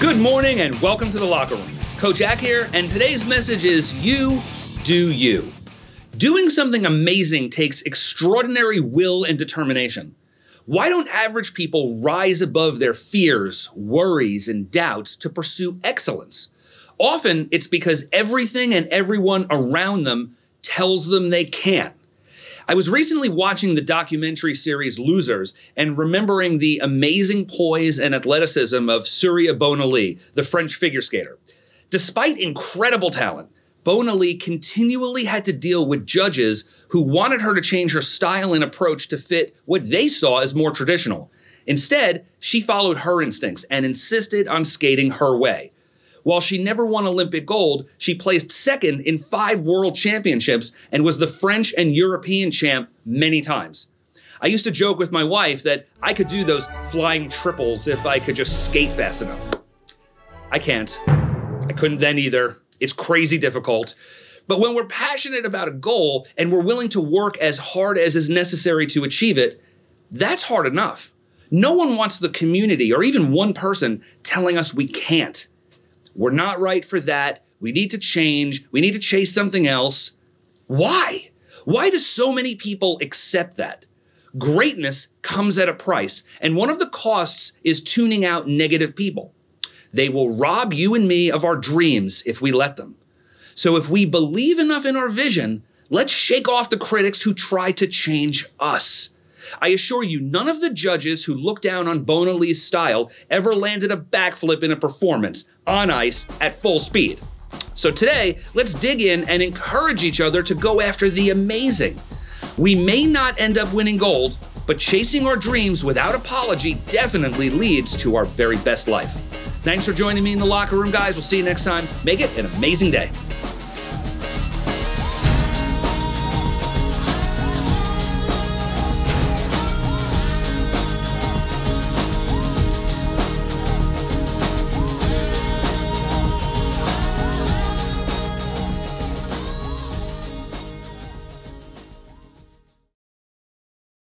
Good morning and welcome to the locker room. Coach Ack here, and today's message is you do you. Doing something amazing takes extraordinary will and determination. Why don't average people rise above their fears, worries, and doubts to pursue excellence? Often it's because everything and everyone around them tells them they can't. I was recently watching the documentary series Losers and remembering the amazing poise and athleticism of Surya Bonaly, the French figure skater. Despite incredible talent, Bonaly continually had to deal with judges who wanted her to change her style and approach to fit what they saw as more traditional. Instead, she followed her instincts and insisted on skating her way. While she never won Olympic gold, she placed second in five world championships and was the French and European champ many times. I used to joke with my wife that I could do those flying triples if I could just skate fast enough. I can't. I couldn't then either. It's crazy difficult. But when we're passionate about a goal and we're willing to work as hard as is necessary to achieve it, that's hard enough. No one wants the community or even one person telling us we can't. We're not right for that. We need to change. We need to chase something else. Why? Why do so many people accept that? Greatness comes at a price, and one of the costs is tuning out negative people. They will rob you and me of our dreams if we let them. So if we believe enough in our vision, let's shake off the critics who try to change us. I assure you, none of the judges who looked down on Bonaly's style ever landed a backflip in a performance on ice at full speed. So today, let's dig in and encourage each other to go after the amazing. We may not end up winning gold, but chasing our dreams without apology definitely leads to our very best life. Thanks for joining me in the locker room, guys. We'll see you next time. Make it an amazing day.